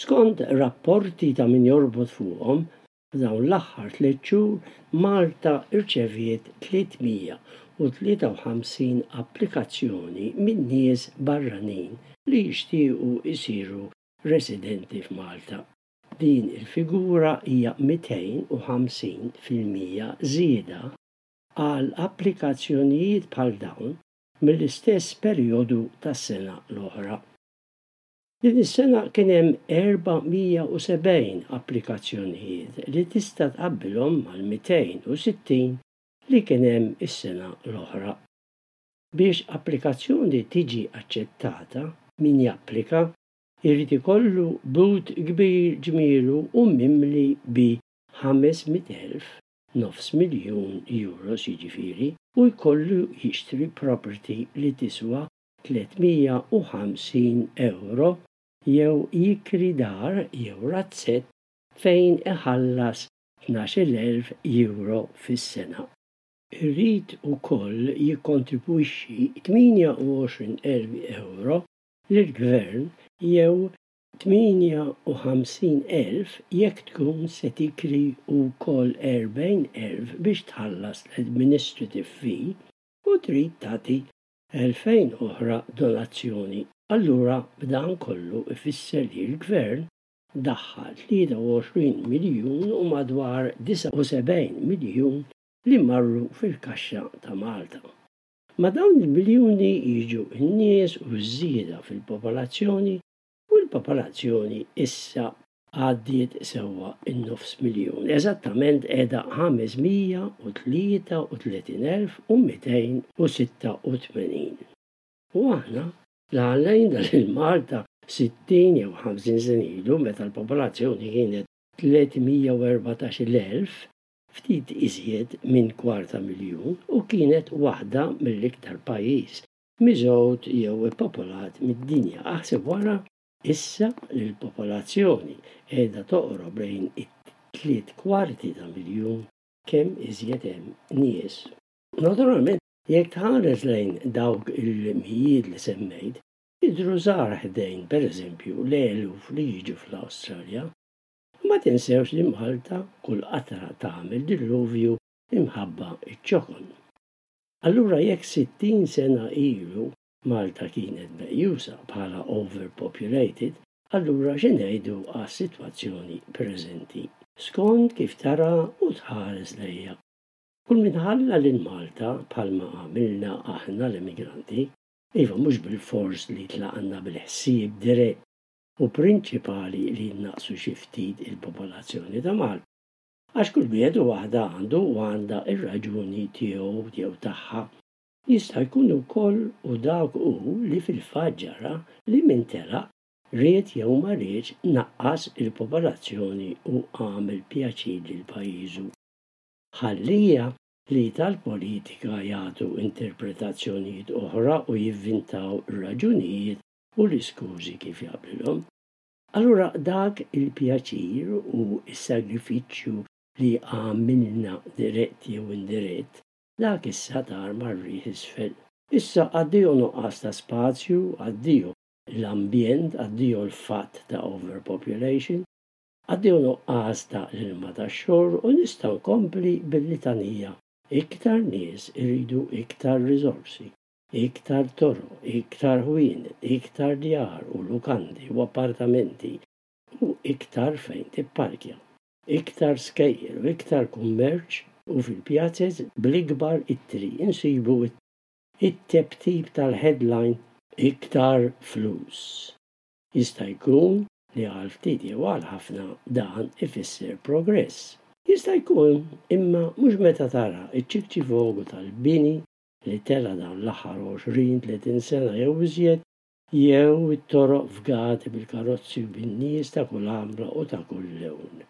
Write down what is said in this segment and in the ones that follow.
Skont rapporti ta' min jorbot fuqhom, f'dawn l-aħħar tliet xhur Malta rċeviet 353 applikazzjoni minn nies barranin li jixtiequ jsiru residenti f'Malta. Din il-figura hija 250 fil-mija żieda għal applikazzjonijiet bħal dawn mill-istess perjodu tas-sena l-oħra. Din is-sena kien hemm 470 applikazzjonijiet li tista' tqabbilhom mal-260 li kien hemm is-sena l-oħra. Biex applikazzjoni tiġi aċċettata, min japplika Irid ikollu but kbir ġmielu u mimli bi 500,000, nofs miljun, euros jiġifieri, u jkollu jixtri property li tiswa 350 euro jew jikri dar jew razzett fejn iħallas tnax-il elf euro fis-sena. Irid ukoll jikkontribwixxi 28 elf euro lill-Gvern jew 58 elf jekk tkun se tikri u wkoll 40 elf biex tħallas l-administrative fee u trid tagħti elfejn oħra donazzjoni. Allura b'dan kollu ifisser li l-Gvern daħħal 23 miljun u madwar 79 miljun li marru fil-kaxxa ta' Malta. Ma' dawn il-biljuni jiġu n-nies u ż-żieda fil-popolazzjoni u l-popolazzjoni issa għaddiet sewwa n-nofs miljun, eżattament qiegħda 533,286. U aħna? La għallejna li l-Malta 60 jew 50 sena ilu meta l-popolazzjoni kienet 314,000, ftit iżjed minn kwarta miljun u kienet waħda mill-iktar pajjiż miżgħud jew ippopolat mid-dinja. Aħseb wara, issa li l-popolazzjoni qiegħda toqrob lejn it-tliet kwarti ta' miljun, kemm iżjed hemm nies. Naturalment, jekk tħares lejn dawk il-mijiet li semmejt, jidhru żgħar ħdejn, pereżempju, l-eluf li jiġu fl-Awstralja. Ma tinsewx li Malta kull qatra tagħmel dilluvju imħabba iċ-ċokon. Allura jekk sittin sena ilu Malta kienet meqjusa bħala overpopulated, allura xi ngħidu għas-sitwazzjoni preżenti? Skond kif tara u tħares lejha. Kull min ħalla lil Malta bħalma għamilna aħna l-emigranti, iva mhux bilfors li tlaqna bil-ħsieb dirett u prinċipali li jnaqqsu xi ftit il-popolazzjoni ta' Malta għax kull wieħed u waħda għandu u għandha r-raġuni tiegħu jew tagħha. Jista' jkun ukoll u dak hu li fil-fatt ġara li min telaq ried jew ma riedx naqqas il-popolazzjoni u għamel pjaċir lil pajjiżu. Ħallija li tal-politika jagħtu interpretazzjonijiet oħra u jivvintaw ir-raġunijiet u l-iskużi kif jaqblilhom, allura dak il-pjaċir u s-sagrifiċċju li għamilna dirett jew indirett, dak issa tar mar-riħ isfel. Issa addio nuqqas ta' spazju, addio l-ambjent, addio l-fatt ta' overpopulation, addio nuqqas ta' l-ilma tax-xorb u nista' nkompli bil-litanija, iktar nies iridu iktar riżorsi, Iktar toroq, iktar ħwienet, iktar djar u lukandi u appartamenti u iktar fejn tipparkja. Iktar skejjel u iktar kummerċ u fil-pjazez bl-ikbar ittri nsibu it-tebtib tal-headline Iktar flus. Jista' jkun li għal ftit jew għal ħafna dan ifisser progress. Jista' jkun, imma mhux meta tara ċ-ċikċivogu tal-bini li tela' dawn l-aħħar 20, 30 sena jew iżjed, jew it-toroq fgati bil-karozzi u bin-nies ta' kull għamla u ta' kull lewn.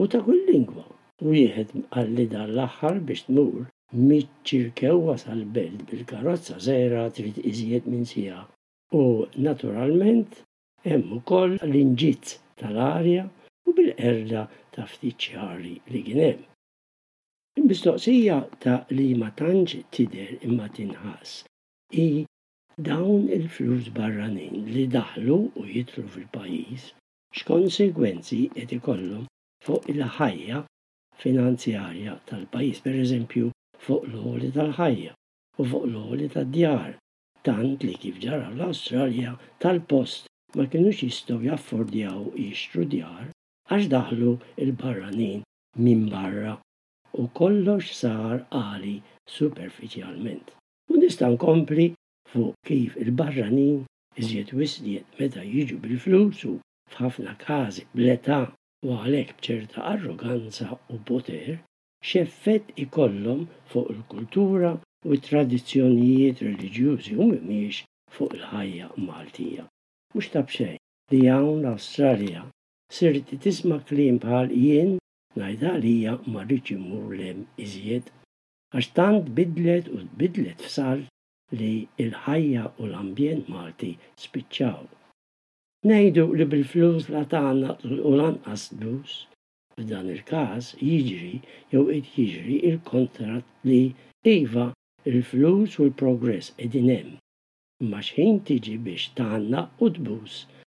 U ta' kull lingwa. Wieħed qalli dan l-aħħar biex tmur miċ-Ċirkewwa sal-Belt bil-karozza żgħira trid iżjed minn siegħa. U naturalment hemm ukoll l-inġizz tal-arja u bil-qerda ta' ftit xagħri li kien hemm. Il-mistoqsija ta' li ma tantx tidher imma tinħass hi dawn il-flus barranin li daħlu u jidħlu fil-pajjiż x'konsegwenzi qed ikollhom fuq il-ħajja finanzjarja tal-pajjiż, pereżempju fuq l-għoli tal-ħajja u fuq l-għoli tad-djar, tant li kif ġara fl-Awstralja tal-post ma kinux jistgħu jaffordjaw jixtru djar għax daħlu l-barranin minn barra u kollox sar għali superfiċjalment. U nista' nkompli fuq kif il-barranin, iżjed u iżjed meta jiġu bil-flus u, f'ħafna każi, bl-età u għalhekk b'ċerta arroganza u poter, x'effett ikollhom fuq il-kultura u t-tradizzjonijiet reliġjużi u mhumiex fuq il-ħajja Maltija. Mhux ta' b'xejn li hawn l-Awstralja Sirt tisma' kliem bħal jien ngħid għalija ma rridx immur 'l hemm iżjed. Għax tant tbiddlet u tbiddlet f'salt li l-ħajja u l-ambjent Malti spiċċaw. Ngħidu li bil-flus la tgħannaq u lanqas tdus. F'dan il-każ jiġri jew qed jiġri l-kontra li iva l-flus u l-progress qegħdin hemm imma x'ħin tiġi biex tgħannaq u tbus